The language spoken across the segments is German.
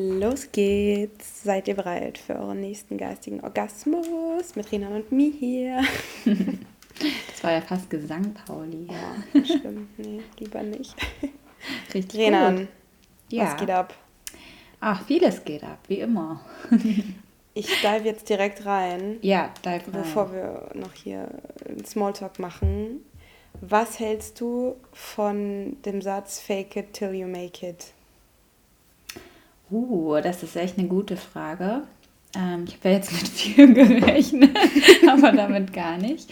Los geht's. Seid ihr bereit für euren nächsten geistigen Orgasmus mit Renan und mir hier? Das war ja fast Gesang, Pauli. Ja, stimmt. Nee, lieber nicht. Richtig Renan, gut. Ja. was geht ab? Ach, vieles geht ab, wie immer. Ich dive jetzt direkt rein, Ja, dive rein. bevor wir noch hier einen Smalltalk machen. Was hältst du von dem Satz Fake it till you make it? Uh, das ist echt eine gute Frage. Ähm, ich habe ja jetzt mit viel gerechnet, aber damit gar nicht.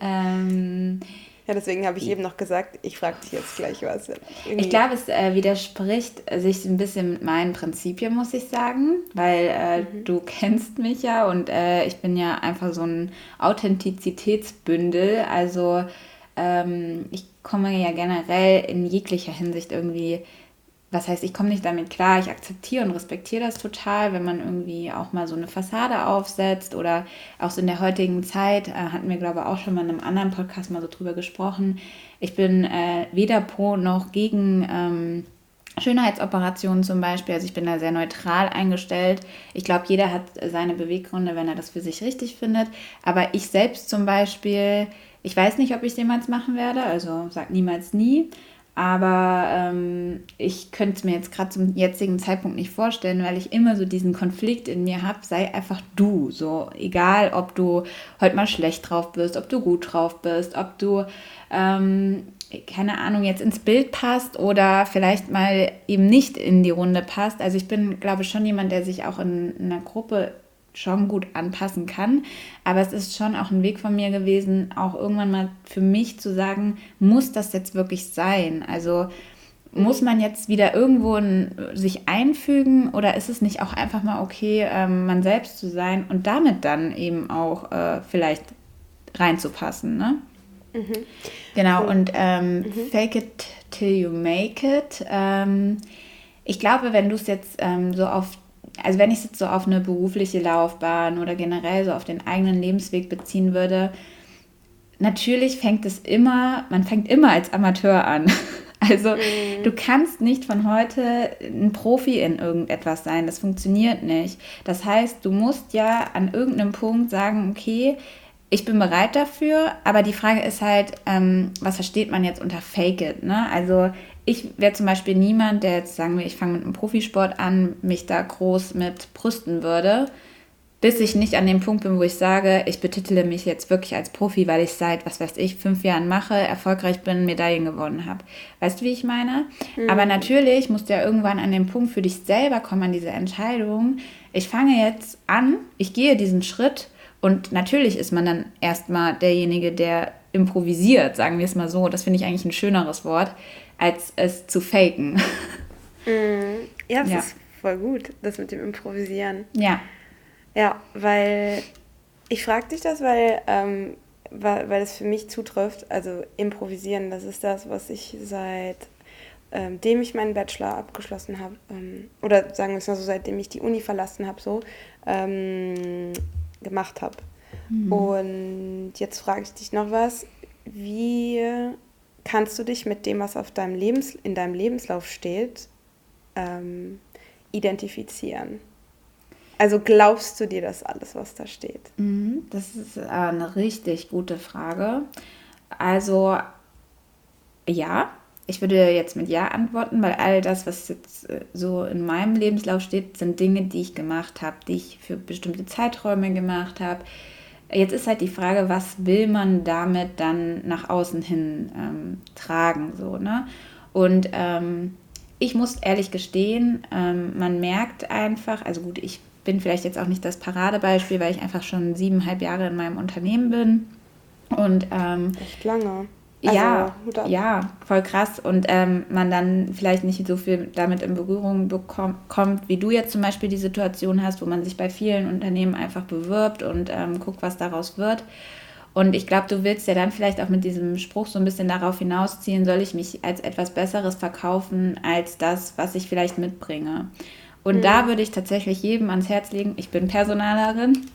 Ähm, Ja, deswegen habe ich eben noch gesagt, ich frage dich jetzt gleich was. Irgendwie- ich glaube, es äh, widerspricht sich ein bisschen mit meinen Prinzipien, muss ich sagen, weil äh, du kennst mich ja und äh, ich bin ja einfach so ein Authentizitätsbündel. Also ähm, ich komme ja generell in jeglicher Hinsicht irgendwie, was heißt, ich komme nicht damit klar, ich akzeptiere und respektiere das total, wenn man irgendwie auch mal so eine Fassade aufsetzt oder auch so in der heutigen Zeit, äh, hatten wir glaube ich auch schon mal in einem anderen Podcast mal so drüber gesprochen. Ich bin äh, weder pro noch gegen ähm, Schönheitsoperationen zum Beispiel. Also ich bin da sehr neutral eingestellt. Ich glaube, jeder hat seine Beweggründe, wenn er das für sich richtig findet. Aber ich selbst zum Beispiel, ich weiß nicht, ob ich es jemals machen werde. Also sag niemals nie. Aber ähm, ich könnte es mir jetzt gerade zum jetzigen Zeitpunkt nicht vorstellen, weil ich immer so diesen Konflikt in mir habe. Sei einfach du. So, egal, ob du heute mal schlecht drauf bist, ob du gut drauf bist, ob du, ähm, keine Ahnung, jetzt ins Bild passt oder vielleicht mal eben nicht in die Runde passt. Also ich bin, glaube ich, schon jemand, der sich auch in, in einer Gruppe schon gut anpassen kann. Aber es ist schon auch ein Weg von mir gewesen, auch irgendwann mal für mich zu sagen, muss das jetzt wirklich sein? Also muss man jetzt wieder irgendwo in, sich einfügen oder ist es nicht auch einfach mal okay, ähm, man selbst zu sein und damit dann eben auch äh, vielleicht reinzupassen, ne? Genau, und ähm, fake it till you make it. Ähm, ich glaube, wenn du es jetzt ähm, so auf, also wenn ich es jetzt so auf eine berufliche Laufbahn oder generell so auf den eigenen Lebensweg beziehen würde, natürlich fängt es immer, man fängt immer als Amateur an. Also du kannst nicht von heute ein Profi in irgendetwas sein. Das funktioniert nicht. Das heißt, du musst ja an irgendeinem Punkt sagen, okay, ich bin bereit dafür, aber die Frage ist halt, ähm, was versteht man jetzt unter Fake it? Ne? Also ich wäre zum Beispiel niemand, der jetzt sagen wir, ich fange mit einem Profisport an, mich da groß mit brüsten würde, bis ich nicht an dem Punkt bin, wo ich sage, ich betitele mich jetzt wirklich als Profi, weil ich seit, was weiß ich, fünf Jahren mache, erfolgreich bin, Medaillen gewonnen habe. Weißt du, wie ich meine? Aber natürlich musst du ja irgendwann an den Punkt für dich selber kommen, an diese Entscheidung. Ich fange jetzt an, ich gehe diesen Schritt und natürlich ist man dann erstmal derjenige, der improvisiert, sagen wir es mal so. Das finde ich eigentlich ein schöneres Wort, als es zu faken. Ja, das Ja. ist voll gut, das mit dem Improvisieren. ja. Ja, weil ich frage dich das, weil, ähm, weil, weil es für mich zutrifft. Also improvisieren, das ist das, was ich seit ähm, dem ich meinen Bachelor abgeschlossen habe, ähm, oder sagen wir es mal so, seitdem ich die Uni verlassen habe, so ähm, gemacht habe. Und jetzt frage ich dich noch was. Wie kannst du dich mit dem, was auf deinem Lebens in deinem Lebenslauf steht, ähm, identifizieren? Also glaubst du dir das alles, was da steht? Mhm, Das ist äh, eine richtig gute Frage. Also ja, ich würde jetzt mit Ja antworten, weil all das, was jetzt äh, so in meinem Lebenslauf steht, sind Dinge, die ich gemacht habe, die ich für bestimmte Zeiträume gemacht habe. Jetzt ist halt die Frage, was will man damit dann nach außen hin ähm, tragen, so, ne? Und ähm, ich muss ehrlich gestehen, ähm, man merkt einfach, also gut, ich bin vielleicht jetzt auch nicht das Paradebeispiel, weil ich einfach schon siebeneinhalb Jahre in meinem Unternehmen bin. Und ähm, Echt lange. Ja, Hut ab. ja, voll krass. Und ähm, man dann vielleicht nicht so viel damit in Berührung bekommt, kommt, wie du jetzt zum Beispiel die Situation hast, wo man sich bei vielen Unternehmen einfach bewirbt und ähm, guckt, was daraus wird. Und ich glaube, du willst ja dann vielleicht auch mit diesem Spruch so ein bisschen darauf hinausziehen, soll ich mich als etwas Besseres verkaufen als das, was ich vielleicht mitbringe. Und da würde ich tatsächlich jedem ans Herz legen, ich bin Personalerin,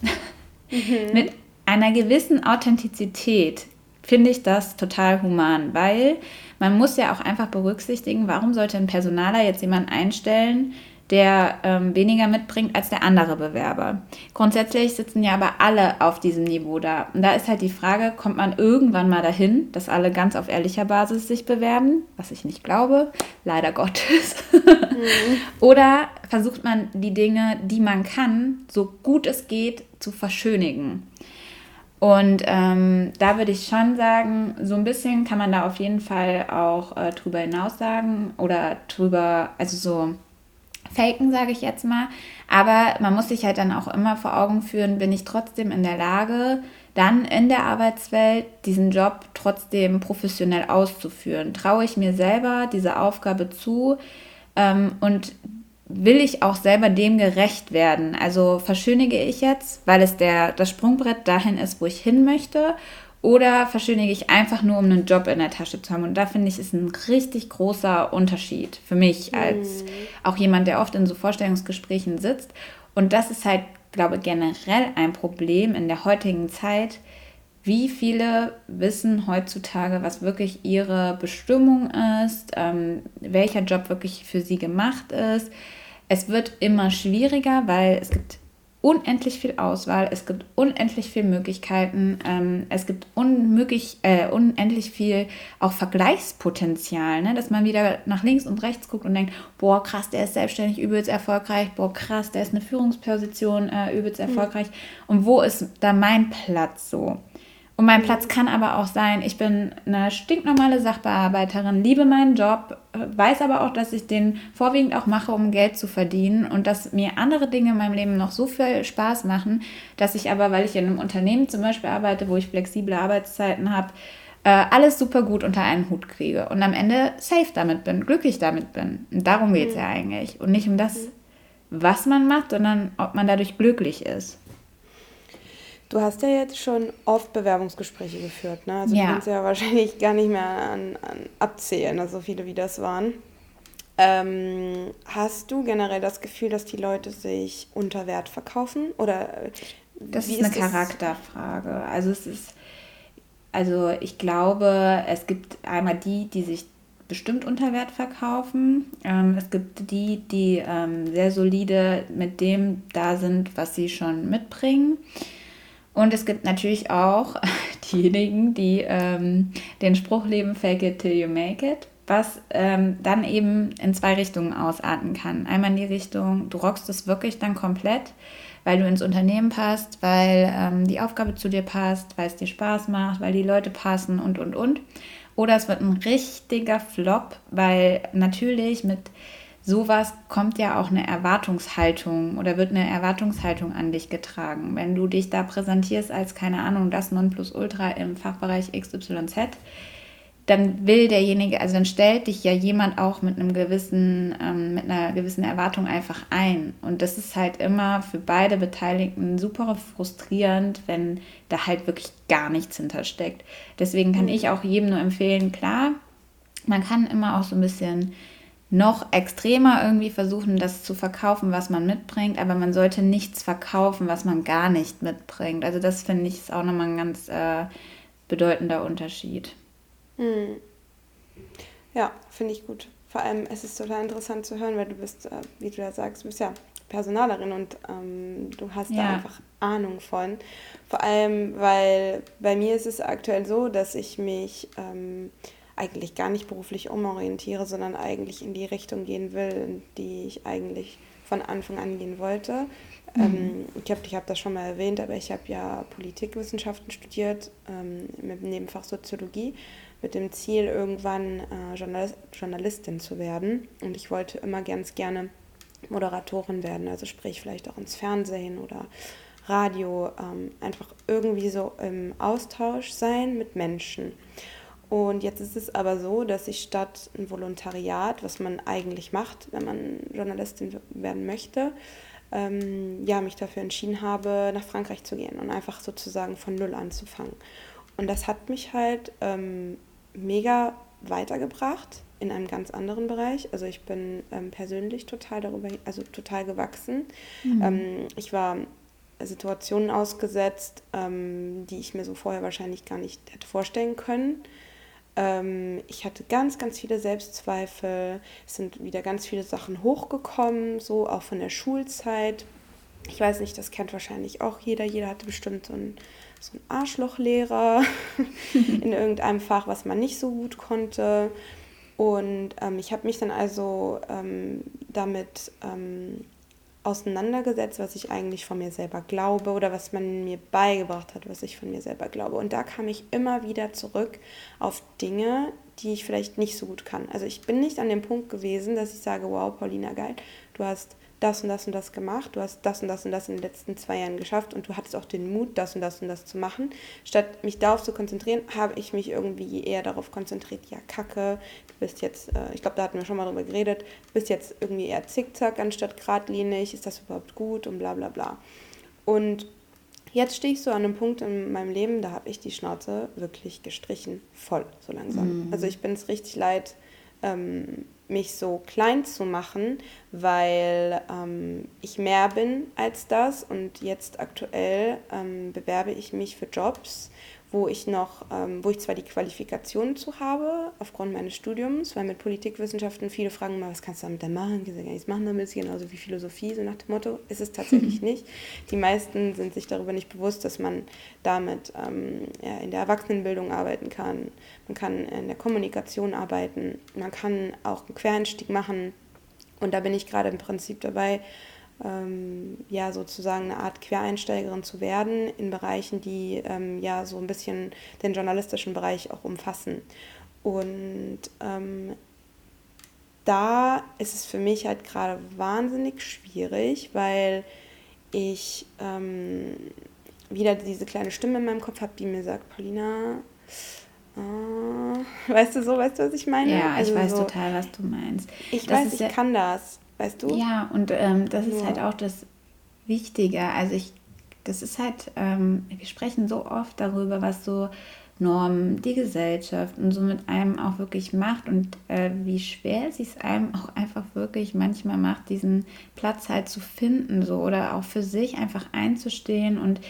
mit einer gewissen Authentizität finde ich das total human, weil man muss ja auch einfach berücksichtigen, warum sollte ein Personaler jetzt jemanden einstellen, der ähm, weniger mitbringt als der andere Bewerber. Grundsätzlich sitzen ja aber alle auf diesem Niveau da. Und da ist halt die Frage, kommt man irgendwann mal dahin, dass alle ganz auf ehrlicher Basis sich bewerben, was ich nicht glaube, leider Gottes. Mhm. Oder versucht man die Dinge, die man kann, so gut es geht, zu verschönigen. Und ähm, da würde ich schon sagen, so ein bisschen kann man da auf jeden Fall auch äh, drüber hinaus sagen oder drüber, also so faken, sage ich jetzt mal. Aber man muss sich halt dann auch immer vor Augen führen, bin ich trotzdem in der Lage, dann in der Arbeitswelt diesen Job trotzdem professionell auszuführen. Traue ich mir selber diese Aufgabe zu ähm, und will ich auch selber dem gerecht werden? Also verschönige ich jetzt, weil es der, das Sprungbrett dahin ist, wo ich hin möchte? Oder verschönige ich einfach nur, um einen Job in der Tasche zu haben? Und da finde ich, ist ein richtig großer Unterschied für mich als mhm. auch jemand, der oft in so Vorstellungsgesprächen sitzt. Und das ist halt, glaube ich, generell ein Problem in der heutigen Zeit. Wie viele wissen heutzutage, was wirklich ihre Bestimmung ist, ähm, welcher Job wirklich für sie gemacht ist? Es wird immer schwieriger, weil es gibt unendlich viel Auswahl, es gibt unendlich viele Möglichkeiten, ähm, es gibt unmöglich, äh, unendlich viel auch Vergleichspotenzial, ne? dass man wieder nach links und rechts guckt und denkt, boah, krass, der ist selbstständig übelst erfolgreich, boah, krass, der ist eine Führungsposition äh, übelst mhm. erfolgreich. Mhm. Und wo ist da mein Platz so? Und mein Platz kann aber auch sein, ich bin eine stinknormale Sachbearbeiterin, liebe meinen Job, weiß aber auch, dass ich den vorwiegend auch mache, um Geld zu verdienen und dass mir andere Dinge in meinem Leben noch so viel Spaß machen, dass ich aber, weil ich in einem Unternehmen zum Beispiel arbeite, wo ich flexible Arbeitszeiten habe, äh, alles super gut unter einen Hut kriege und am Ende safe damit bin, glücklich damit bin. Und darum geht es mhm. ja eigentlich. Und nicht um das, was man macht, sondern ob man dadurch glücklich ist. Du hast ja jetzt schon oft Bewerbungsgespräche geführt, ne? Also ja. du kannst ja wahrscheinlich gar nicht mehr an, an abzählen, also so viele wie das waren. Ähm, hast du generell das Gefühl, dass die Leute sich unter Wert verkaufen? Oder das ist eine ist Charakterfrage. Also es ist, also ich glaube, es gibt einmal die, die sich bestimmt unter Wert verkaufen. Ähm, es gibt die, die ähm, sehr solide mit dem da sind, was sie schon mitbringen. Und es gibt natürlich auch diejenigen, die ähm, den Spruch leben, fake it till you make it, was ähm, dann eben in zwei Richtungen ausarten kann. Einmal in die Richtung, du rockst es wirklich dann komplett, weil du ins Unternehmen passt, weil ähm, die Aufgabe zu dir passt, weil es dir Spaß macht, weil die Leute passen und, und, und. Oder es wird ein richtiger Flop, weil natürlich mit sowas kommt ja auch eine Erwartungshaltung oder wird eine Erwartungshaltung an dich getragen. Wenn du dich da präsentierst als, keine Ahnung, das Nonplusultra im Fachbereich XYZ, dann will derjenige, also dann stellt dich ja jemand auch mit einem gewissen, ähm, mit einer gewissen Erwartung einfach ein. Und das ist halt immer für beide Beteiligten super frustrierend, wenn da halt wirklich gar nichts hintersteckt. Deswegen kann ich auch jedem nur empfehlen, klar, man kann immer auch so ein bisschen noch extremer irgendwie versuchen, das zu verkaufen, was man mitbringt, aber man sollte nichts verkaufen, was man gar nicht mitbringt. Also das finde ich ist auch nochmal ein ganz äh, bedeutender Unterschied. Hm. Ja, finde ich gut. Vor allem, es ist total interessant zu hören, weil du bist, äh, wie du ja sagst, du bist ja Personalerin und ähm, du hast ja. da einfach Ahnung von. Vor allem, weil bei mir ist es aktuell so, dass ich mich ähm, eigentlich gar nicht beruflich umorientiere, sondern eigentlich in die Richtung gehen will, die ich eigentlich von Anfang an gehen wollte. Mhm. Ähm, ich glaube, ich habe das schon mal erwähnt, aber ich habe ja Politikwissenschaften studiert ähm, mit dem Nebenfach Soziologie mit dem Ziel, irgendwann äh, Journalist, Journalistin zu werden. Und ich wollte immer ganz gerne Moderatorin werden, also sprich vielleicht auch ins Fernsehen oder Radio, ähm, einfach irgendwie so im Austausch sein mit Menschen. Und jetzt ist es aber so, dass ich statt ein Volontariat, was man eigentlich macht, wenn man Journalistin werden möchte, ähm, ja, mich dafür entschieden habe, nach Frankreich zu gehen und einfach sozusagen von Null anzufangen. Und das hat mich halt ähm, mega weitergebracht in einem ganz anderen Bereich. Also ich bin ähm, persönlich total darüber, also total gewachsen. Mhm. Ähm, ich war Situationen ausgesetzt, ähm, die ich mir so vorher wahrscheinlich gar nicht hätte vorstellen können ich hatte ganz, ganz viele Selbstzweifel. Es sind wieder ganz viele Sachen hochgekommen, so auch von der Schulzeit. Ich weiß nicht, das kennt wahrscheinlich auch jeder. Jeder hatte bestimmt so einen, so einen Arschlochlehrer in irgendeinem Fach, was man nicht so gut konnte. Und ähm, ich habe mich dann also ähm, damit ähm, auseinandergesetzt, was ich eigentlich von mir selber glaube oder was man mir beigebracht hat, was ich von mir selber glaube. Und da kam ich immer wieder zurück auf Dinge, die ich vielleicht nicht so gut kann. Also ich bin nicht an dem Punkt gewesen, dass ich sage, wow, Paulina, geil, du hast das und das und das gemacht, du hast das und das und das in den letzten zwei Jahren geschafft und du hattest auch den Mut, das und das und das zu machen. Statt mich darauf zu konzentrieren, habe ich mich irgendwie eher darauf konzentriert, ja, kacke, du bist jetzt, äh, ich glaube, da hatten wir schon mal drüber geredet, du bist jetzt irgendwie eher zickzack anstatt geradlinig, ist das überhaupt gut und bla bla bla. Und jetzt stehe ich so an einem Punkt in meinem Leben, da habe ich die Schnauze wirklich gestrichen, voll, so langsam. Mhm. Also ich bin es richtig leid, ähm, mich so klein zu machen, weil ähm, ich mehr bin als das und jetzt aktuell ähm, bewerbe ich mich für Jobs, wo ich noch, ähm, wo ich zwar die Qualifikation zu habe, aufgrund meines Studiums, weil mit Politikwissenschaften viele fragen immer, was kannst du damit denn machen? Ich sage, nichts machen damit, ist genauso wie Philosophie, so nach dem Motto, ist es tatsächlich nicht. Die meisten sind sich darüber nicht bewusst, dass man damit ähm, ja, in der Erwachsenenbildung arbeiten kann, man kann in der Kommunikation arbeiten, man kann auch einen Quereinstieg machen und da bin ich gerade im Prinzip dabei, ähm, ja sozusagen eine Art Quereinsteigerin zu werden in Bereichen, die ähm, ja so ein bisschen den journalistischen Bereich auch umfassen. Und ähm, da ist es für mich halt gerade wahnsinnig schwierig, weil ich ähm, wieder diese kleine Stimme in meinem Kopf habe, die mir sagt, Paulina, äh, weißt du so, weißt du, was ich meine? Ja, ich also weiß so, total, was du meinst. Ich das weiß, ich ja, kann das weißt du? Ja, und ähm, das ja. ist halt auch das Wichtige. Also ich, das ist halt, ähm, wir sprechen so oft darüber, was so Normen, die Gesellschaft und so mit einem auch wirklich macht und äh, wie schwer es sich einem auch einfach wirklich manchmal macht, diesen Platz halt zu finden so oder auch für sich einfach einzustehen und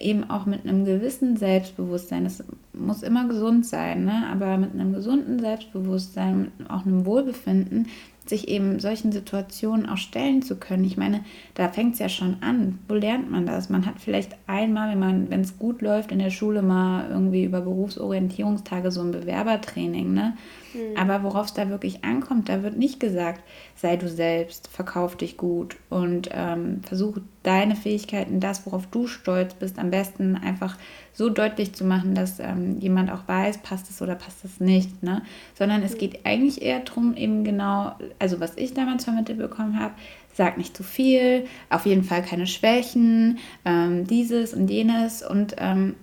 eben auch mit einem gewissen Selbstbewusstsein. Das muss immer gesund sein, ne? aber mit einem gesunden Selbstbewusstsein, mit auch einem Wohlbefinden, sich eben solchen Situationen auch stellen zu können. Ich meine, da fängt es ja schon an. Wo lernt man das? Man hat vielleicht einmal, wenn es gut läuft, in der Schule mal irgendwie über Berufsorientierungstage so ein Bewerbertraining, ne? Mhm. Aber worauf es da wirklich ankommt, da wird nicht gesagt, sei du selbst, verkauf dich gut und ähm, versuche deine Fähigkeiten, das, worauf du stolz bist, am besten einfach so deutlich zu machen, dass ähm, jemand auch weiß, passt es oder passt es nicht, ne? Sondern es geht eigentlich eher darum, eben genau, also was ich damals vermittelt bekommen habe, sag nicht zu viel, auf jeden Fall keine Schwächen, ähm, dieses und jenes und ähm,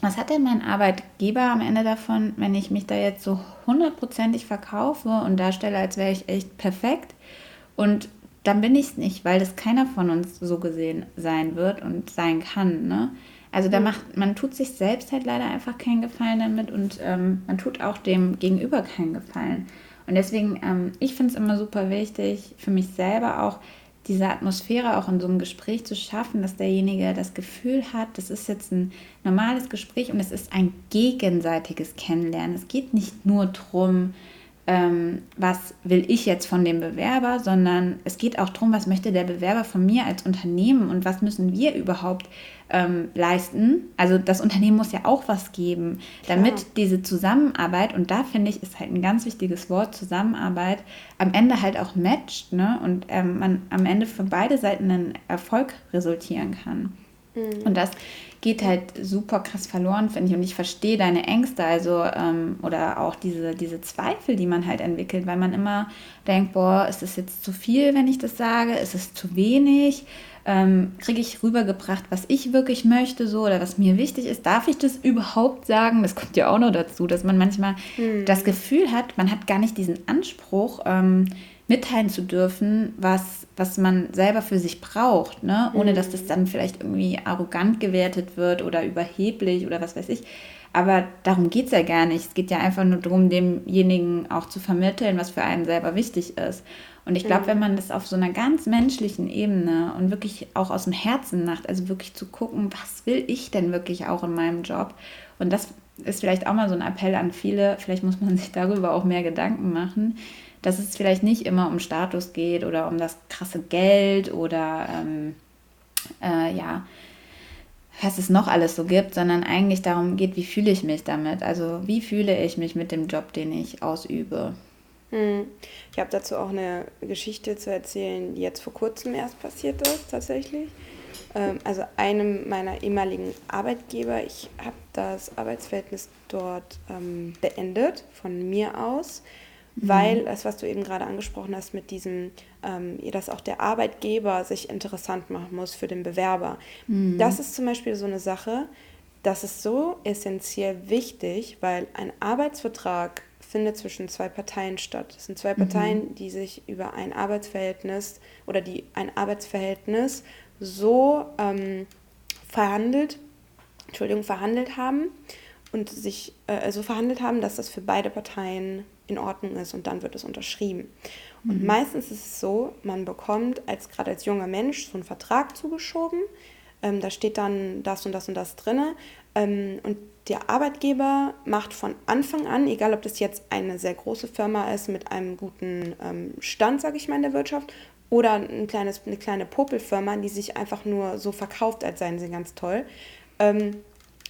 was hat denn mein Arbeitgeber am Ende davon, wenn ich mich da jetzt so hundertprozentig verkaufe und darstelle, als wäre ich echt perfekt und dann bin ich es nicht, weil das keiner von uns so gesehen sein wird und sein kann, ne? Also da macht, man tut sich selbst halt leider einfach keinen Gefallen damit und ähm, man tut auch dem Gegenüber keinen Gefallen. Und deswegen, ähm, ich finde es immer super wichtig, für mich selber auch diese Atmosphäre auch in so einem Gespräch zu schaffen, dass derjenige das Gefühl hat, das ist jetzt ein normales Gespräch und es ist ein gegenseitiges Kennenlernen. Es geht nicht nur darum, ähm, was will ich jetzt von dem Bewerber, sondern es geht auch darum, was möchte der Bewerber von mir als Unternehmen und was müssen wir überhaupt ähm, leisten. Also das Unternehmen muss ja auch was geben, damit Klar. diese Zusammenarbeit, und da finde ich, ist halt ein ganz wichtiges Wort, Zusammenarbeit, am Ende halt auch matcht ne? und ähm, man am Ende für beide Seiten einen Erfolg resultieren kann. Mhm. Und das geht halt super krass verloren, finde ich. Und ich verstehe deine Ängste, also ähm, oder auch diese, diese Zweifel, die man halt entwickelt, weil man immer denkt, boah, ist es jetzt zu viel, wenn ich das sage? Ist es zu wenig? Ähm, Kriege ich rübergebracht, was ich wirklich möchte, so oder was mir wichtig ist? Darf ich das überhaupt sagen? Das kommt ja auch noch dazu, dass man manchmal mhm. das Gefühl hat, man hat gar nicht diesen Anspruch, ähm, mitteilen zu dürfen, was, was man selber für sich braucht, ne? ohne dass das mhm. dann vielleicht irgendwie arrogant gewertet wird oder überheblich oder was weiß ich. Aber darum geht es ja gar nicht. Es geht ja einfach nur darum, demjenigen auch zu vermitteln, was für einen selber wichtig ist. Und ich glaube, mhm. wenn man das auf so einer ganz menschlichen Ebene und wirklich auch aus dem Herzen macht, also wirklich zu gucken, was will ich denn wirklich auch in meinem Job? Und das ist vielleicht auch mal so ein Appell an viele, vielleicht muss man sich darüber auch mehr Gedanken machen, dass es vielleicht nicht immer um Status geht oder um das krasse Geld oder ähm, äh, ja, was es noch alles so gibt, sondern eigentlich darum geht, wie fühle ich mich damit? Also wie fühle ich mich mit dem Job, den ich ausübe? Hm. Ich habe dazu auch eine Geschichte zu erzählen, die jetzt vor kurzem erst passiert ist, tatsächlich. Ähm, also einem meiner ehemaligen Arbeitgeber, ich habe das Arbeitsverhältnis dort ähm, beendet, von mir aus. Weil das, was du eben gerade angesprochen hast mit diesem, ähm, dass auch der Arbeitgeber sich interessant machen muss für den Bewerber. Mhm. Das ist zum Beispiel so eine Sache, das ist so essentiell wichtig, weil ein Arbeitsvertrag findet zwischen zwei Parteien statt. Es sind zwei mhm. Parteien, die sich über ein Arbeitsverhältnis oder die ein Arbeitsverhältnis so ähm, verhandelt, Entschuldigung, verhandelt haben und sich äh, so verhandelt haben, dass das für beide Parteien in Ordnung ist und dann wird es unterschrieben. Und mhm. meistens ist es so, man bekommt als gerade als junger Mensch so einen Vertrag zugeschoben. Ähm, da steht dann das und das und das drin. Ähm, und der Arbeitgeber macht von Anfang an, egal ob das jetzt eine sehr große Firma ist mit einem guten ähm, Stand, sage ich mal, in der Wirtschaft, oder ein kleines, eine kleine Popelfirma, die sich einfach nur so verkauft, als seien sie ganz toll, ähm,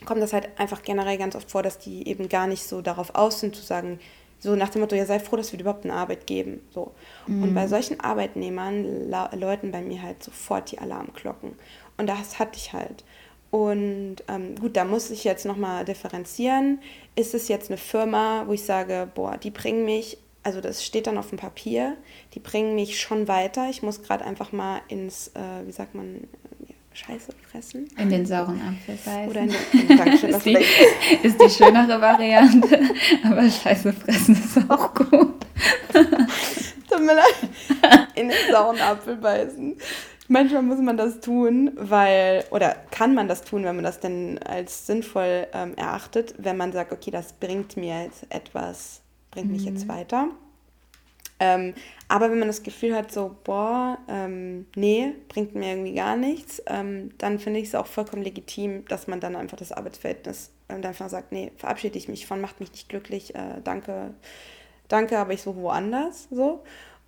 kommt das halt einfach generell ganz oft vor, dass die eben gar nicht so darauf aus sind, zu sagen, so nach dem Motto, ja, sei froh, dass wir dir überhaupt eine Arbeit geben. So. Mhm. Und bei mhm. solchen Arbeitnehmern läuten bei mir halt sofort die Alarmglocken. Und das hatte ich halt. Und ähm, gut, da muss ich jetzt nochmal differenzieren. Ist es jetzt eine Firma, wo ich sage, boah, die bringen mich, also das steht dann auf dem Papier, die bringen mich schon weiter. Ich muss gerade einfach mal ins, äh, wie sagt man, Scheiße fressen. In den sauren Apfel beißen. Oder in den, Dankeschön, ist, die, ist die schönere Variante, aber Scheiße fressen ist auch gut. Tut mir leid. In den sauren Apfel beißen. Manchmal muss man das tun, weil, oder kann man das tun, wenn man das denn als sinnvoll ähm, erachtet, wenn man sagt, okay, das bringt mir jetzt etwas, bringt mich jetzt mhm. weiter. Ähm, aber wenn man das Gefühl hat, so, boah, ähm, nee, bringt mir irgendwie gar nichts, ähm, dann finde ich es auch vollkommen legitim, dass man dann einfach das Arbeitsverhältnis und äh, einfach sagt, nee, verabschiede ich mich von, macht mich nicht glücklich, äh, danke, danke, aber ich suche woanders, so.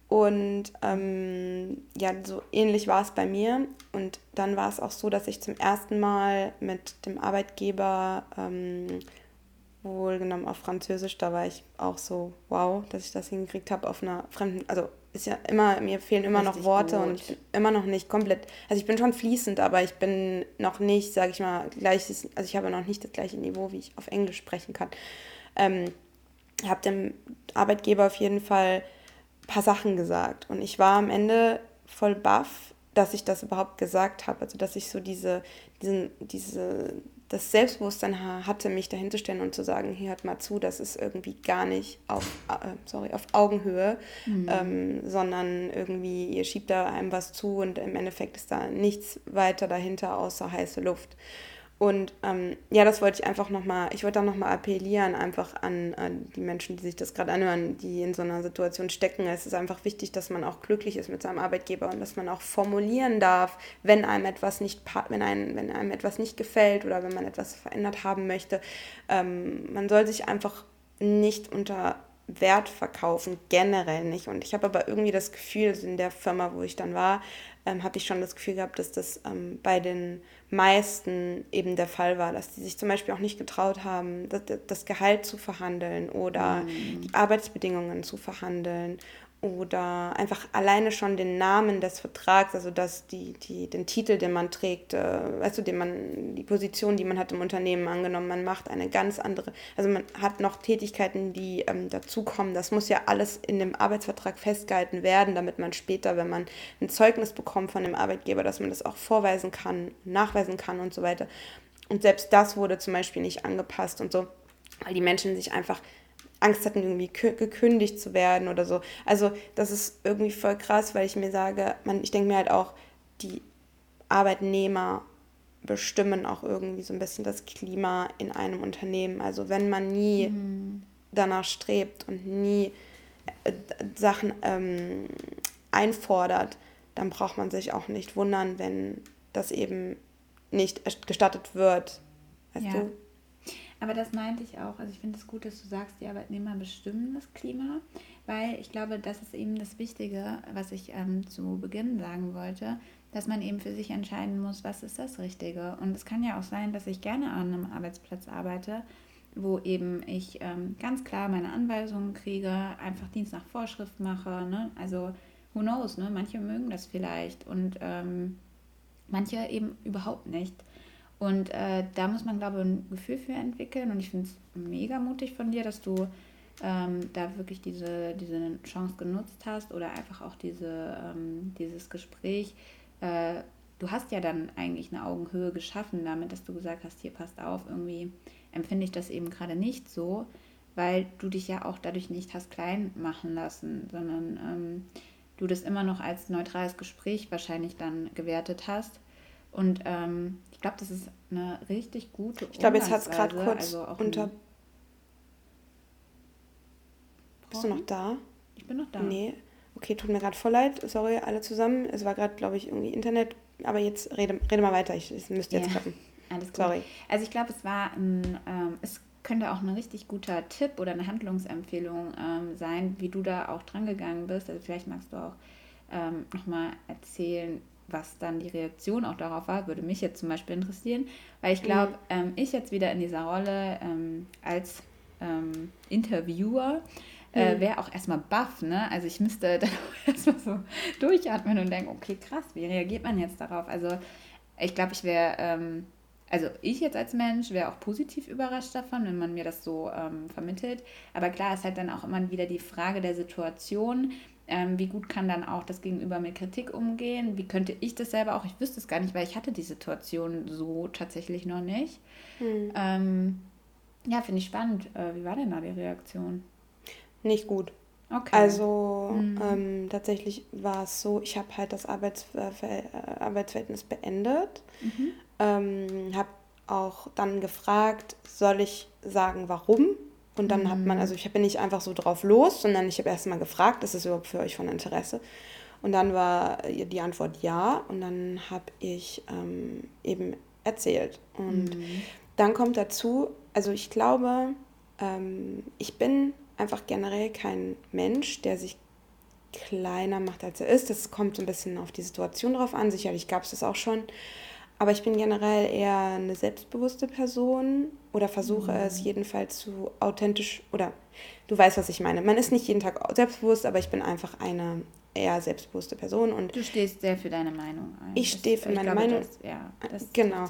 Und ähm, ja, so ähnlich war es bei mir. Und dann war es auch so, dass ich zum ersten Mal mit dem Arbeitgeber, ähm, wohlgenommen auf Französisch, da war ich auch so, wow, dass ich das hingekriegt habe auf einer fremden, also ist ja immer, mir fehlen immer Richtig noch Worte gut. und ich bin immer noch nicht komplett, also ich bin schon fließend, aber ich bin noch nicht, sage ich mal, gleiches, also ich habe noch nicht das gleiche Niveau, wie ich auf Englisch sprechen kann. Ähm, ich habe dem Arbeitgeber auf jeden Fall paar Sachen gesagt. Und ich war am Ende voll baff, dass ich das überhaupt gesagt habe. Also dass ich so diese, diesen, diese, das Selbstbewusstsein hatte, mich dahinter stellen und zu sagen, hier hört mal zu, das ist irgendwie gar nicht auf, äh, sorry, auf Augenhöhe, mhm. ähm, sondern irgendwie, ihr schiebt da einem was zu und im Endeffekt ist da nichts weiter dahinter außer heiße Luft. Und ähm, ja, das wollte ich einfach nochmal, ich wollte auch nochmal appellieren, einfach an, an, die Menschen, die sich das gerade anhören, die in so einer Situation stecken. Es ist einfach wichtig, dass man auch glücklich ist mit seinem Arbeitgeber und dass man auch formulieren darf, wenn einem etwas nicht, wenn einem, wenn einem etwas nicht gefällt oder wenn man etwas verändert haben möchte. Ähm, man soll sich einfach nicht unter Wert verkaufen, generell nicht. Und ich habe aber irgendwie das Gefühl, in der Firma, wo ich dann war, ähm, habe ich schon das Gefühl gehabt, dass das ähm, bei den meisten eben der Fall war, dass die sich zum Beispiel auch nicht getraut haben, das, das Gehalt zu verhandeln oder mhm. die Arbeitsbedingungen zu verhandeln oder einfach alleine schon den Namen des Vertrags, also das, die, die, den Titel, den man trägt, äh, weißt du, den man, die Position, die man hat im Unternehmen angenommen, man macht eine ganz andere, also man hat noch Tätigkeiten, die ähm, dazukommen. Das muss ja alles in dem Arbeitsvertrag festgehalten werden, damit man später, wenn man ein Zeugnis bekommt von dem Arbeitgeber, dass man das auch vorweisen kann, nachweisen kann und so weiter. Und selbst das wurde zum Beispiel nicht angepasst und so, weil die Menschen sich einfach Angst hatten, irgendwie gekündigt zu werden oder so. Also das ist irgendwie voll krass, weil ich mir sage, man, ich denke mir halt auch, die Arbeitnehmer bestimmen auch irgendwie so ein bisschen das Klima in einem Unternehmen. Also wenn man nie mhm. danach strebt und nie äh, Sachen ähm, einfordert, dann braucht man sich auch nicht wundern, wenn das eben nicht gestattet wird. Weißt ja. du? Aber das meinte ich auch. Also ich finde es gut, dass du sagst, die Arbeitnehmer bestimmen das Klima, weil ich glaube, das ist eben das Wichtige, was ich ähm, zu Beginn sagen wollte, dass man eben für sich entscheiden muss, was ist das Richtige. Und es kann ja auch sein, dass ich gerne an einem Arbeitsplatz arbeite, wo eben ich ähm, ganz klar meine Anweisungen kriege, einfach Dienst nach Vorschrift mache. Ne? Also who knows, ne? manche mögen das vielleicht und ähm, manche eben überhaupt nicht. Und äh, da muss man, glaube ich, ein Gefühl für entwickeln. Und ich finde es mega mutig von dir, dass du ähm, da wirklich diese, diese Chance genutzt hast oder einfach auch diese, ähm, dieses Gespräch. Äh, du hast ja dann eigentlich eine Augenhöhe geschaffen damit, dass du gesagt hast, hier passt auf, irgendwie empfinde ich das eben gerade nicht so, weil du dich ja auch dadurch nicht hast klein machen lassen, sondern ähm, du das immer noch als neutrales Gespräch wahrscheinlich dann gewertet hast. Und ähm, ich glaube, das ist eine richtig gute Ich glaube, jetzt hat es gerade kurz also unter. Bist du noch da? Ich bin noch da. Nee. Okay, tut mir gerade voll leid. Sorry, alle zusammen. Es war gerade, glaube ich, irgendwie Internet. Aber jetzt rede, rede mal weiter. Ich, es müsste jetzt yeah. klappen. Alles gut. Sorry. Also ich glaube, es war ein, ähm, es könnte auch ein richtig guter Tipp oder eine Handlungsempfehlung ähm, sein, wie du da auch dran gegangen bist. Also vielleicht magst du auch ähm, nochmal erzählen, was dann die Reaktion auch darauf war, würde mich jetzt zum Beispiel interessieren, weil ich glaube, mhm. ähm, ich jetzt wieder in dieser Rolle ähm, als ähm, Interviewer äh, mhm. wäre auch erstmal baff, ne? Also ich müsste dann erstmal so durchatmen und denken, okay, krass, wie reagiert man jetzt darauf? Also ich glaube, ich wäre ähm, also ich jetzt als Mensch wäre auch positiv überrascht davon, wenn man mir das so ähm, vermittelt. Aber klar ist halt dann auch immer wieder die Frage der Situation. Ähm, wie gut kann dann auch das Gegenüber mit Kritik umgehen? Wie könnte ich das selber auch? Ich wüsste es gar nicht, weil ich hatte die Situation so tatsächlich noch nicht. Hm. Ähm, ja, finde ich spannend. Äh, wie war denn da die Reaktion? Nicht gut. Okay. Also mhm. ähm, tatsächlich war es so, ich habe halt das Arbeits äh, Arbeitsverhältnis beendet. Mhm. Ähm, habe auch dann gefragt, soll ich sagen, warum? Und dann mhm. hat man, mhm. also ich bin nicht einfach so drauf los, sondern ich habe erstmal gefragt, ist es überhaupt für euch von Interesse? Und dann war die Antwort ja. Und dann habe ich ähm, eben erzählt. Und mhm. dann kommt dazu, also ich glaube, ähm, ich bin einfach generell kein Mensch, der sich kleiner macht, als er ist. Das kommt so ein bisschen auf die Situation drauf an. Sicherlich gab es das auch schon. Aber ich bin generell eher eine selbstbewusste Person oder versuche mhm. es jedenfalls zu authentisch oder du weißt, was ich meine. Man ist nicht jeden Tag selbstbewusst, aber ich bin einfach eine eher selbstbewusste Person und du stehst sehr für deine Meinung ein. Ich stehe für meine glaube, Meinung. Das, ja, das genau.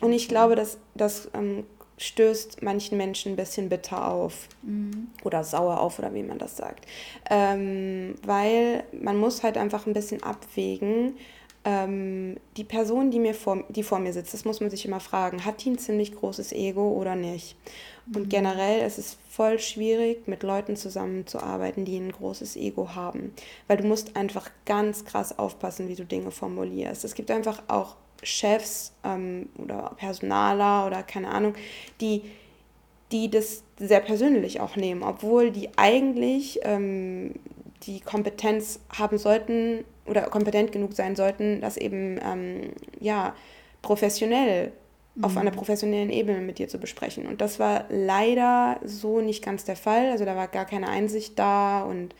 und ich glaube, dass das ähm, stößt manchen Menschen ein bisschen bitter auf mhm. oder sauer auf oder wie man das sagt, ähm, weil man muss halt einfach ein bisschen abwägen ähm, die Person, die, mir vor, die vor mir sitzt, das muss man sich immer fragen, hat die ein ziemlich großes Ego oder nicht? Und mhm. generell ist es voll schwierig, mit Leuten zusammenzuarbeiten, die ein großes Ego haben, weil du musst einfach ganz krass aufpassen, wie du Dinge formulierst. Es gibt einfach auch Chefs ähm, oder Personaler oder keine Ahnung, die die das sehr persönlich auch nehmen, obwohl die eigentlich ähm, die Kompetenz haben sollten oder kompetent genug sein sollten, das eben ähm, ja professionell mhm. auf einer professionellen Ebene mit dir zu besprechen. Und das war leider so nicht ganz der Fall. Also da war gar keine Einsicht da und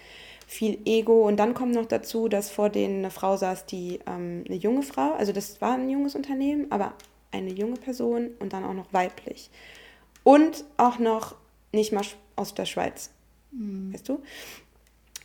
viel Ego. Und dann kommt noch dazu, dass vor denen eine Frau saß, die ähm, eine junge Frau, also das war ein junges Unternehmen, aber eine junge Person und dann auch noch weiblich. Und auch noch nicht mal aus der Schweiz. Mhm. Weißt du?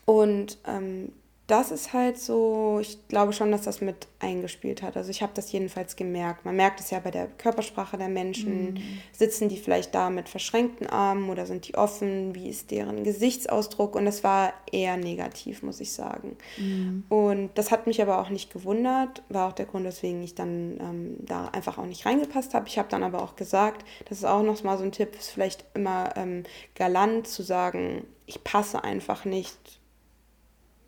Und ähm, das ist halt so, ich glaube schon, dass das mit eingespielt hat. Also ich habe das jedenfalls gemerkt. Man merkt es ja bei der Körpersprache der Menschen. Mhm. Sitzen die vielleicht da mit verschränkten Armen oder sind die offen? Wie ist deren Gesichtsausdruck? Und das war eher negativ, muss ich sagen. Mhm. Und das hat mich aber auch nicht gewundert. War auch der Grund, weswegen ich dann ähm, da einfach auch nicht reingepasst habe. Ich habe dann aber auch gesagt, das ist auch noch mal so ein Tipp, ist vielleicht immer ähm, galant zu sagen, ich passe einfach nicht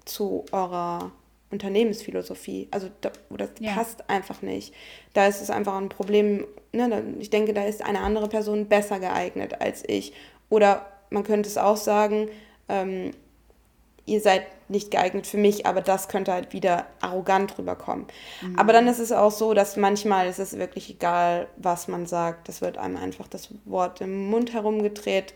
zu eurer Unternehmensphilosophie. Also da, das ja. passt einfach nicht. Da ist es einfach ein Problem. Ne? Ich denke, da ist eine andere Person besser geeignet als ich. Oder man könnte es auch sagen, ähm, ihr seid nicht geeignet für mich, aber das könnte halt wieder arrogant rüberkommen. Mhm. Aber dann ist es auch so, dass manchmal ist es wirklich egal, was man sagt. Es wird einem einfach das Wort im Mund herumgedreht.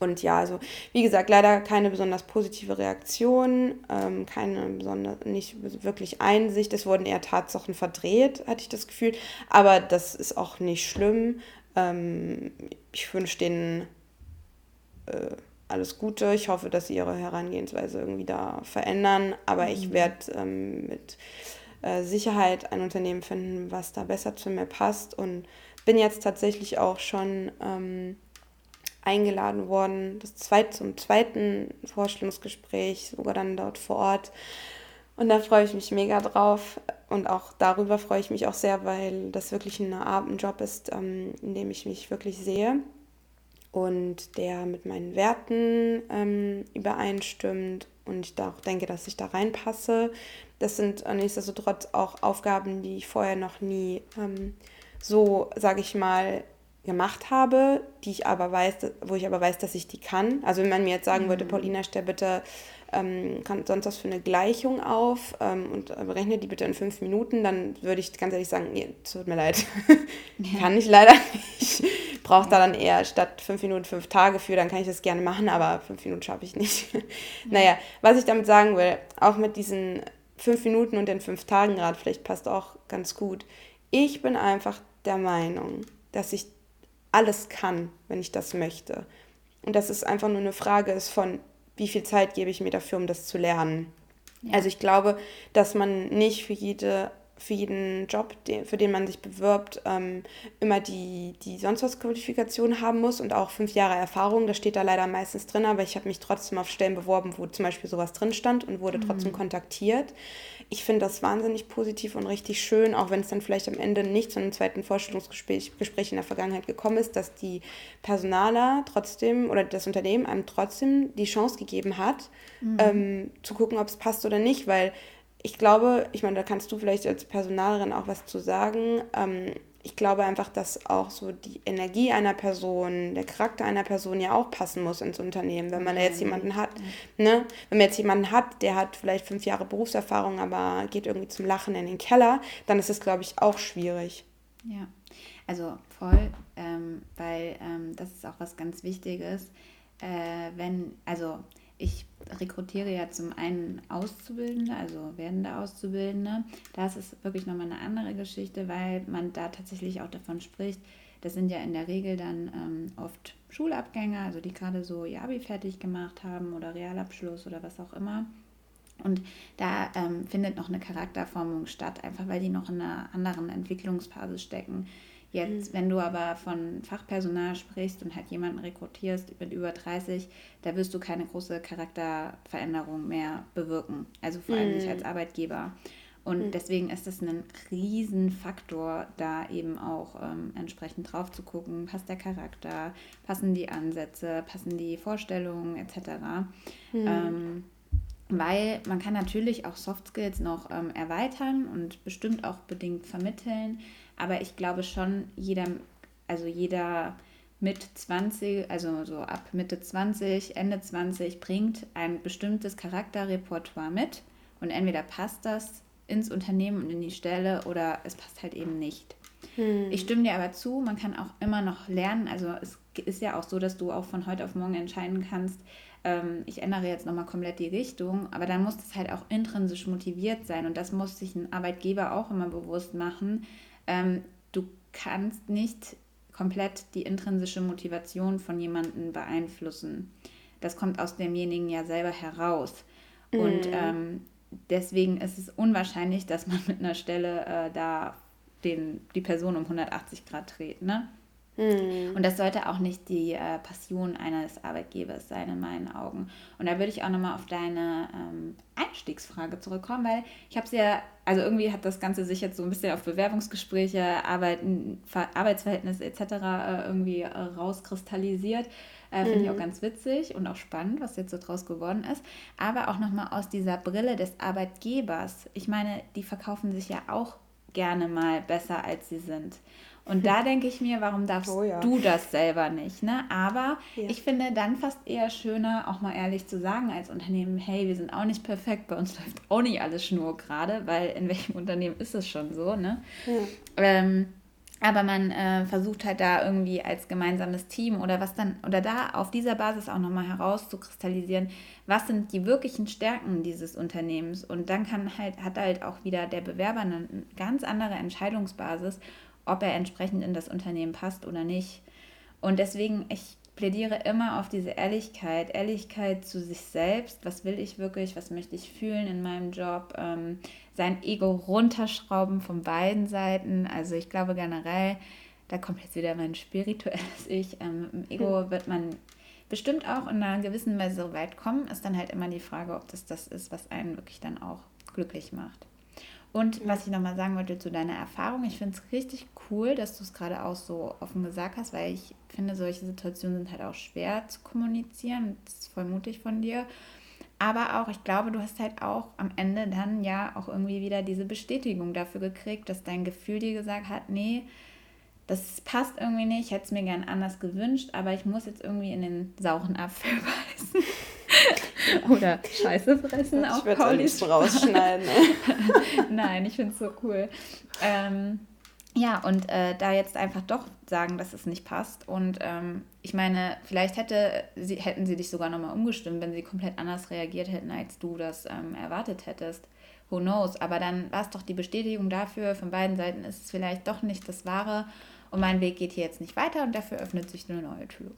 Und ja, also wie gesagt, leider keine besonders positive Reaktion, ähm, keine besonders, nicht wirklich Einsicht. Es wurden eher Tatsachen verdreht, hatte ich das Gefühl. Aber das ist auch nicht schlimm. Ähm, ich wünsche denen äh, alles Gute. Ich hoffe, dass sie ihre Herangehensweise irgendwie da verändern. Aber mhm. ich werde ähm, mit äh, Sicherheit ein Unternehmen finden, was da besser zu mir passt. Und bin jetzt tatsächlich auch schon ähm, eingeladen worden, das zweit, zum zweiten Vorstellungsgespräch, sogar dann dort vor Ort. Und da freue ich mich mega drauf. Und auch darüber freue ich mich auch sehr, weil das wirklich ein, ein Job ist, ähm, in dem ich mich wirklich sehe und der mit meinen Werten ähm, übereinstimmt und ich da auch denke, dass ich da reinpasse. Das sind nichtsdestotrotz auch Aufgaben, die ich vorher noch nie ähm, so, sage ich mal, gemacht habe, die ich aber weiß, wo ich aber weiß, dass ich die kann. Also wenn man mir jetzt sagen mhm. würde, Paulina, stell bitte ähm, sonst was für eine Gleichung auf ähm, und berechne die bitte in fünf Minuten, dann würde ich ganz ehrlich sagen, nee, tut mir leid, ja. kann ich leider nicht. Brauche da dann eher statt fünf Minuten fünf Tage für, dann kann ich das gerne machen, aber fünf Minuten schaffe ich nicht. Ja. naja, was ich damit sagen will, auch mit diesen fünf Minuten und den fünf Tagen gerade, vielleicht passt auch ganz gut. Ich bin einfach der Meinung, dass ich alles kann, wenn ich das möchte. Und dass es einfach nur eine Frage ist von, wie viel Zeit gebe ich mir dafür, um das zu lernen. Ja. Also ich glaube, dass man nicht für jede für jeden Job, für den man sich bewirbt, ähm, immer die, die sonst was Qualifikation haben muss und auch fünf Jahre Erfahrung. Das steht da leider meistens drin, aber ich habe mich trotzdem auf Stellen beworben, wo zum Beispiel sowas drin stand und wurde trotzdem mhm. kontaktiert. Ich finde das wahnsinnig positiv und richtig schön, auch wenn es dann vielleicht am Ende nicht zu einem zweiten Vorstellungsgespräch Gespräch in der Vergangenheit gekommen ist, dass die Personaler trotzdem oder das Unternehmen einem trotzdem die Chance gegeben hat, mhm. ähm, zu gucken, ob es passt oder nicht, weil ich glaube, ich meine, da kannst du vielleicht als Personalerin auch was zu sagen. Ähm, ich glaube einfach, dass auch so die Energie einer Person, der Charakter einer Person ja auch passen muss ins Unternehmen. Wenn man da jetzt jemanden hat, ne? Wenn man jetzt jemanden hat, der hat vielleicht fünf Jahre Berufserfahrung, aber geht irgendwie zum Lachen in den Keller, dann ist es, glaube ich, auch schwierig. Ja, also voll, ähm, weil ähm, das ist auch was ganz Wichtiges. Äh, wenn, also ich rekrutiere ja zum einen Auszubildende, also werdende Auszubildende. Das ist wirklich nochmal eine andere Geschichte, weil man da tatsächlich auch davon spricht. Das sind ja in der Regel dann ähm, oft Schulabgänger, also die gerade so ihr Abi fertig gemacht haben oder Realabschluss oder was auch immer. Und da ähm, findet noch eine Charakterformung statt, einfach weil die noch in einer anderen Entwicklungsphase stecken. Jetzt, mhm. wenn du aber von Fachpersonal sprichst und halt jemanden rekrutierst mit über 30, da wirst du keine große Charakterveränderung mehr bewirken. Also vor allem mhm. nicht als Arbeitgeber. Und mhm. deswegen ist es ein Riesenfaktor, da eben auch ähm, entsprechend drauf zu gucken, passt der Charakter, passen die Ansätze, passen die Vorstellungen etc. Mhm. Ähm, weil man kann natürlich auch Soft Skills noch ähm, erweitern und bestimmt auch bedingt vermitteln. Aber ich glaube schon, jeder, also jeder mit 20, also so ab Mitte 20, Ende 20 bringt ein bestimmtes Charakterrepertoire mit und entweder passt das ins Unternehmen und in die Stelle oder es passt halt eben nicht. Hm. Ich stimme dir aber zu, man kann auch immer noch lernen. Also es ist ja auch so, dass du auch von heute auf morgen entscheiden kannst, ähm, ich ändere jetzt nochmal komplett die Richtung, aber dann muss es halt auch intrinsisch motiviert sein und das muss sich ein Arbeitgeber auch immer bewusst machen. Ähm, du kannst nicht komplett die intrinsische Motivation von jemandem beeinflussen. Das kommt aus demjenigen ja selber heraus. Mhm. Und ähm, deswegen ist es unwahrscheinlich, dass man mit einer Stelle äh, da den, die Person um 180 Grad dreht. Ne? Mhm. Und das sollte auch nicht die äh, Passion eines Arbeitgebers sein, in meinen Augen. Und da würde ich auch nochmal auf deine ähm, Einstiegsfrage zurückkommen, weil ich habe es ja, also irgendwie hat das Ganze sich jetzt so ein bisschen auf Bewerbungsgespräche, Arbeiten, Arbeitsverhältnisse etc. Äh, irgendwie äh, rauskristallisiert. Äh, Finde mhm. ich auch ganz witzig und auch spannend, was jetzt so draus geworden ist. Aber auch nochmal aus dieser Brille des Arbeitgebers. Ich meine, die verkaufen sich ja auch gerne mal besser, als sie sind. Und da denke ich mir, warum darfst oh, ja. du das selber nicht? Ne? Aber ja. ich finde dann fast eher schöner, auch mal ehrlich zu sagen als Unternehmen, hey, wir sind auch nicht perfekt, bei uns läuft auch nicht alles schnur gerade, weil in welchem Unternehmen ist es schon so, ne? Ja. Ähm, aber man äh, versucht halt da irgendwie als gemeinsames Team oder was dann, oder da auf dieser Basis auch nochmal herauszukristallisieren, was sind die wirklichen Stärken dieses Unternehmens. Und dann kann halt, hat halt auch wieder der Bewerber eine ganz andere Entscheidungsbasis ob er entsprechend in das Unternehmen passt oder nicht. Und deswegen, ich plädiere immer auf diese Ehrlichkeit, Ehrlichkeit zu sich selbst, was will ich wirklich, was möchte ich fühlen in meinem Job, ähm, sein Ego runterschrauben von beiden Seiten. Also ich glaube generell, da kommt jetzt wieder mein spirituelles Ich, ähm, im Ego hm. wird man bestimmt auch in einer gewissen Weise so weit kommen, ist dann halt immer die Frage, ob das das ist, was einen wirklich dann auch glücklich macht. Und was ich nochmal sagen wollte zu deiner Erfahrung, ich finde es richtig cool, dass du es gerade auch so offen gesagt hast, weil ich finde, solche Situationen sind halt auch schwer zu kommunizieren. Das ist voll mutig von dir. Aber auch, ich glaube, du hast halt auch am Ende dann ja auch irgendwie wieder diese Bestätigung dafür gekriegt, dass dein Gefühl dir gesagt hat, nee, das passt irgendwie nicht, ich hätte es mir gern anders gewünscht, aber ich muss jetzt irgendwie in den sauren Apfel beißen. Oder Scheiße fressen ich auf Paulis rausschneiden. Nein, ich finde es so cool. Ähm, ja, und äh, da jetzt einfach doch sagen, dass es nicht passt. Und ähm, ich meine, vielleicht hätte sie, hätten sie dich sogar nochmal umgestimmt, wenn sie komplett anders reagiert hätten, als du das ähm, erwartet hättest. Who knows? Aber dann war es doch die Bestätigung dafür, von beiden Seiten ist es vielleicht doch nicht das Wahre. Und mein Weg geht hier jetzt nicht weiter und dafür öffnet sich eine neue Tür.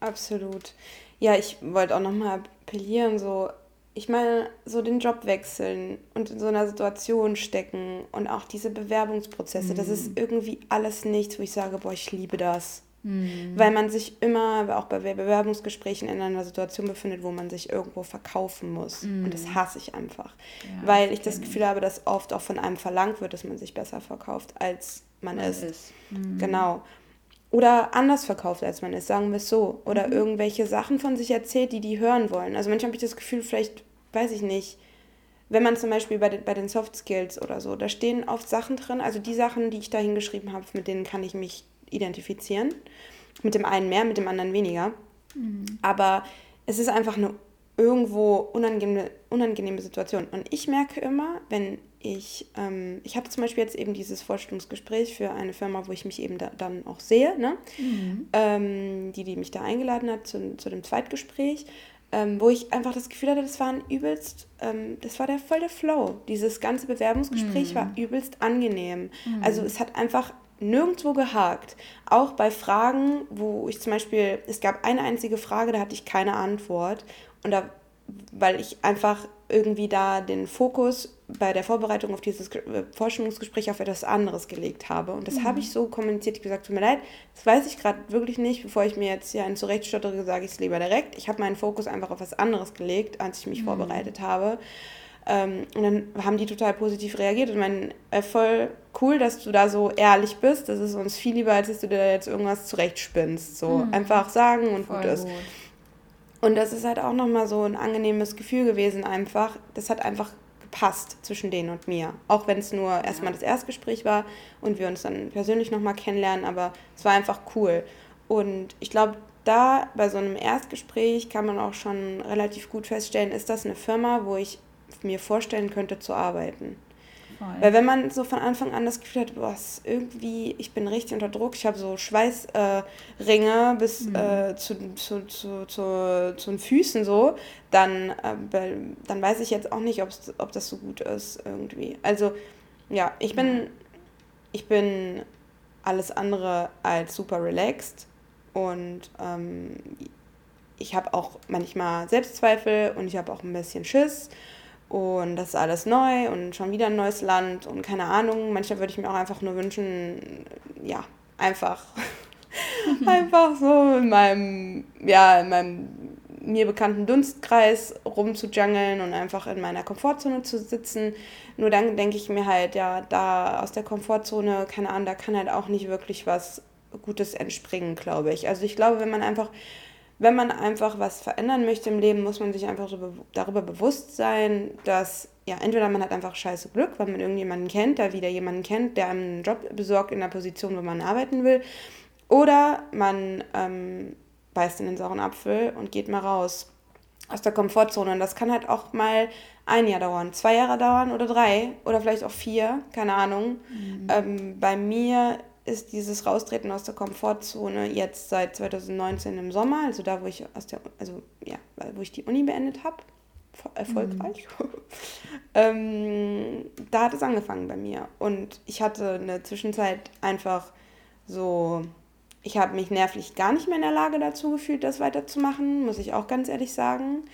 Absolut. Ja, ich wollte auch nochmal appellieren, so, ich meine, so den Job wechseln und in so einer Situation stecken und auch diese Bewerbungsprozesse, mhm. das ist mhm. irgendwie alles nichts, wo ich sage, boah, ich liebe das. Mhm. Weil man sich immer, auch bei Bewerbungsgesprächen, in einer Situation befindet, wo man sich irgendwo verkaufen muss. Mhm. Und das mhm. hasse ich einfach. Ja, weil ich das Gefühl habe, dass oft auch von einem verlangt wird, dass man sich besser verkauft, als man, man ist. ist. Mhm. Genau. Oder anders verkauft, als man ist, sagen wir es so. Oder mhm. irgendwelche Sachen von sich erzählt, die die hören wollen. Also manchmal habe ich das Gefühl, vielleicht, weiß ich nicht, wenn man zum Beispiel bei den, bei den Soft Skills oder so, da stehen oft Sachen drin, also die Sachen, die ich da hingeschrieben habe, mit denen kann ich mich identifizieren. Mit dem einen mehr, mit dem anderen weniger. Mhm. Aber es ist einfach eine irgendwo unangenehme, unangenehme Situation. Und ich merke immer, wenn ich, ähm, ich hatte zum Beispiel jetzt eben dieses Vorstellungsgespräch für eine Firma, wo ich mich eben da, dann auch sehe, ne? Mhm. Ähm, die, die mich da eingeladen hat zu, zu dem Zweitgespräch, ähm, wo ich einfach das Gefühl hatte, das war ein übelst, ähm, das war der voll der Flow. Dieses ganze Bewerbungsgespräch mhm. war übelst angenehm. Mhm. Also es hat einfach nirgendwo gehakt. Auch bei Fragen, wo ich zum Beispiel, es gab eine einzige Frage, da hatte ich keine Antwort. Und da, weil ich einfach irgendwie da den Fokus bei der Vorbereitung auf dieses äh, Forschungsgespräch auf etwas anderes gelegt habe. Und das mhm. habe ich so kommuniziert. Ich gesagt, tut mir leid, das weiß ich gerade wirklich nicht. Bevor ich mir jetzt hier einen zurechtstottere, sage ich es lieber direkt. Ich habe meinen Fokus einfach auf was anderes gelegt, als ich mich mhm. vorbereitet habe. Ähm, und dann haben die total positiv reagiert und meinen, äh, voll cool, dass du da so ehrlich bist. Das ist uns viel lieber, als dass du dir jetzt irgendwas zurechtspinnst. So mhm. einfach sagen und voll gut ist. Gut. Und das ist halt auch nochmal so ein angenehmes Gefühl gewesen, einfach. Das hat einfach gepasst zwischen denen und mir. Auch wenn es nur erstmal das Erstgespräch war und wir uns dann persönlich nochmal kennenlernen, aber es war einfach cool. Und ich glaube, da bei so einem Erstgespräch kann man auch schon relativ gut feststellen, ist das eine Firma, wo ich mir vorstellen könnte zu arbeiten. Voll. Weil wenn man so von Anfang an das Gefühl hat, boah, irgendwie, ich bin richtig unter Druck, ich habe so Schweißringe äh, bis mhm. äh, zu, zu, zu, zu, zu den Füßen so, dann, äh, dann weiß ich jetzt auch nicht, ob das so gut ist irgendwie. Also ja, ich bin, ich bin alles andere als super relaxed und ähm, ich habe auch manchmal Selbstzweifel und ich habe auch ein bisschen Schiss und das ist alles neu und schon wieder ein neues Land und keine Ahnung. Manchmal würde ich mir auch einfach nur wünschen, ja, einfach, einfach so in meinem, ja, in meinem mir bekannten Dunstkreis rumzujungeln und einfach in meiner Komfortzone zu sitzen. Nur dann denke ich mir halt, ja, da aus der Komfortzone, keine Ahnung, da kann halt auch nicht wirklich was Gutes entspringen, glaube ich. Also ich glaube, wenn man einfach wenn man einfach was verändern möchte im Leben, muss man sich einfach so darüber bewusst sein, dass ja, entweder man hat einfach scheiße Glück, weil man irgendjemanden kennt, der wieder jemanden kennt, der einem einen Job besorgt in der Position, wo man arbeiten will, oder man ähm, beißt in den sauren Apfel und geht mal raus aus der Komfortzone. Und das kann halt auch mal ein Jahr dauern, zwei Jahre dauern oder drei oder vielleicht auch vier, keine Ahnung. Mhm. Ähm, bei mir ist dieses Raustreten aus der Komfortzone jetzt seit 2019 im Sommer, also da, wo ich aus der, also ja, wo ich die Uni beendet habe, erfolgreich. Mhm. ähm, da hat es angefangen bei mir. Und ich hatte eine Zwischenzeit einfach so, ich habe mich nervlich gar nicht mehr in der Lage dazu gefühlt, das weiterzumachen, muss ich auch ganz ehrlich sagen.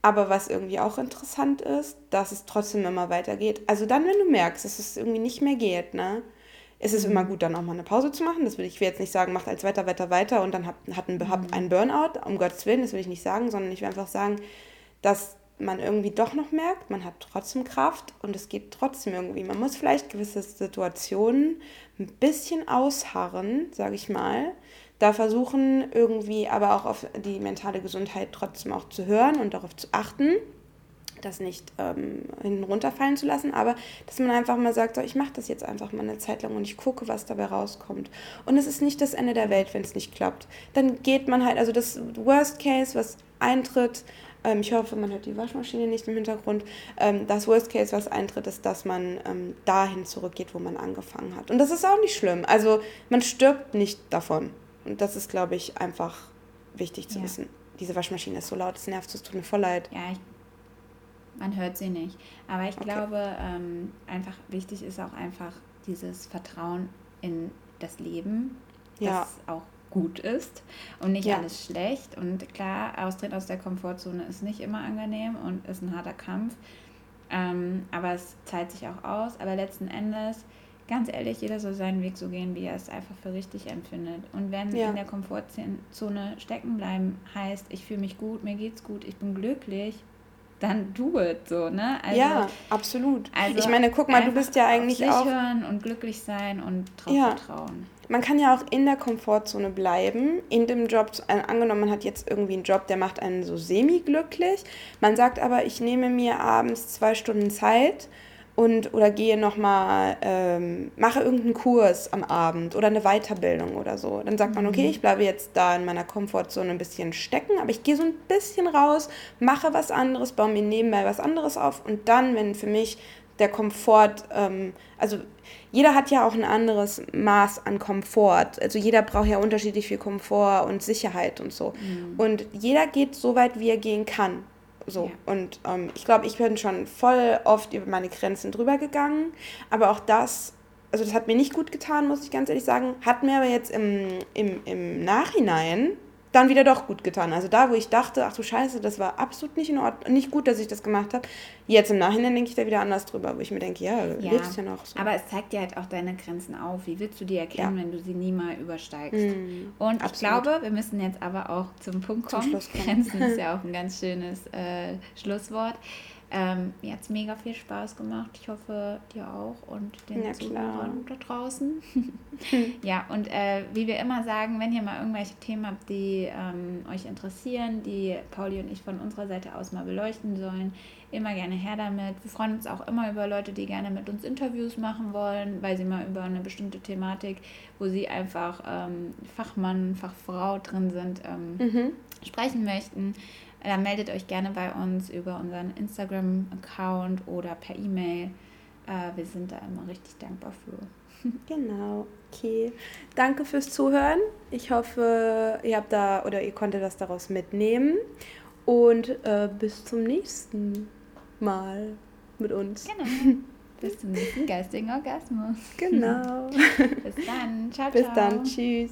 Aber was irgendwie auch interessant ist, dass es trotzdem immer weitergeht. Also dann, wenn du merkst, dass es irgendwie nicht mehr geht, ne? Ist es immer gut, dann auch mal eine Pause zu machen. Das will ich will jetzt nicht sagen, macht als weiter, weiter, weiter und dann hat, hat ein, mhm. einen Burnout, um Gottes Willen, das will ich nicht sagen, sondern ich will einfach sagen, dass man irgendwie doch noch merkt, man hat trotzdem Kraft und es geht trotzdem irgendwie. Man muss vielleicht gewisse Situationen ein bisschen ausharren, sage ich mal. Da versuchen irgendwie aber auch auf die mentale Gesundheit trotzdem auch zu hören und darauf zu achten das nicht ähm, hinten runterfallen zu lassen, aber dass man einfach mal sagt, so, ich mache das jetzt einfach mal eine Zeit lang und ich gucke, was dabei rauskommt. Und es ist nicht das Ende der Welt, wenn es nicht klappt. Dann geht man halt, also das Worst Case, was eintritt, ähm, ich hoffe, man hört die Waschmaschine nicht im Hintergrund, ähm, das Worst Case, was eintritt, ist, dass man ähm, dahin zurückgeht, wo man angefangen hat. Und das ist auch nicht schlimm. Also man stirbt nicht davon. Und das ist, glaube ich, einfach wichtig zu ja. wissen. Diese Waschmaschine ist so laut, es nervt, es tut mir voll leid. Ja, ich man hört sie nicht. Aber ich okay. glaube, ähm, einfach wichtig ist auch einfach dieses Vertrauen in das Leben, ja. das auch gut ist und nicht ja. alles schlecht. Und klar, Austritt aus der Komfortzone ist nicht immer angenehm und ist ein harter Kampf. Ähm, aber es zahlt sich auch aus. Aber letzten Endes, ganz ehrlich, jeder soll seinen Weg so gehen, wie er es einfach für richtig empfindet. Und wenn ja. in der Komfortzone stecken bleiben heißt, ich fühle mich gut, mir geht's gut, ich bin glücklich, dann do it, so, ne? Also, ja, absolut. Also ich meine, guck mal, du bist ja eigentlich auch... hören und glücklich sein und drauf ja. vertrauen. Man kann ja auch in der Komfortzone bleiben, in dem Job, angenommen, man hat jetzt irgendwie einen Job, der macht einen so semi-glücklich. Man sagt aber, ich nehme mir abends zwei Stunden Zeit und oder gehe nochmal, ähm, mache irgendeinen Kurs am Abend oder eine Weiterbildung oder so. Dann sagt man, okay, mhm. ich bleibe jetzt da in meiner Komfortzone ein bisschen stecken, aber ich gehe so ein bisschen raus, mache was anderes, baue mir nebenbei was anderes auf und dann, wenn für mich der Komfort, ähm, also jeder hat ja auch ein anderes Maß an Komfort. Also jeder braucht ja unterschiedlich viel Komfort und Sicherheit und so. Mhm. Und jeder geht so weit, wie er gehen kann. So. Ja. Und ähm, ich glaube, ich bin schon voll oft über meine Grenzen drüber gegangen. Aber auch das, also das hat mir nicht gut getan, muss ich ganz ehrlich sagen. Hat mir aber jetzt im, im, im Nachhinein dann wieder doch gut getan. Also da, wo ich dachte, ach du Scheiße, das war absolut nicht in Ordnung, nicht gut, dass ich das gemacht habe. Jetzt im Nachhinein denke ich da wieder anders drüber, wo ich mir denke, ja, ja lebst ja noch so. Aber es zeigt dir halt auch deine Grenzen auf. Wie willst du die erkennen, ja. wenn du sie nie mal übersteigst? Mhm, Und absolut. ich glaube, wir müssen jetzt aber auch zum Punkt kommen. Zum kommen. Grenzen ist ja auch ein ganz schönes äh, Schlusswort. Ähm, mir hat es mega viel Spaß gemacht. Ich hoffe, dir auch und den ja, Zuhörern da draußen. ja, und äh, wie wir immer sagen, wenn ihr mal irgendwelche Themen habt, die ähm, euch interessieren, die Pauli und ich von unserer Seite aus mal beleuchten sollen, immer gerne her damit. Wir freuen uns auch immer über Leute, die gerne mit uns Interviews machen wollen, weil sie mal über eine bestimmte Thematik, wo sie einfach ähm, Fachmann, Fachfrau drin sind, ähm, mhm. sprechen möchten. Dann meldet euch gerne bei uns über unseren Instagram-Account oder per E-Mail. Äh, wir sind da immer richtig dankbar für. Genau, okay. Danke fürs Zuhören. Ich hoffe, ihr habt da oder ihr konntet was daraus mitnehmen. Und äh, bis zum nächsten Mal mit uns. Genau. Bis zum nächsten geistigen Orgasmus. Genau. bis dann. Ciao, ciao. Bis dann. Tschüss.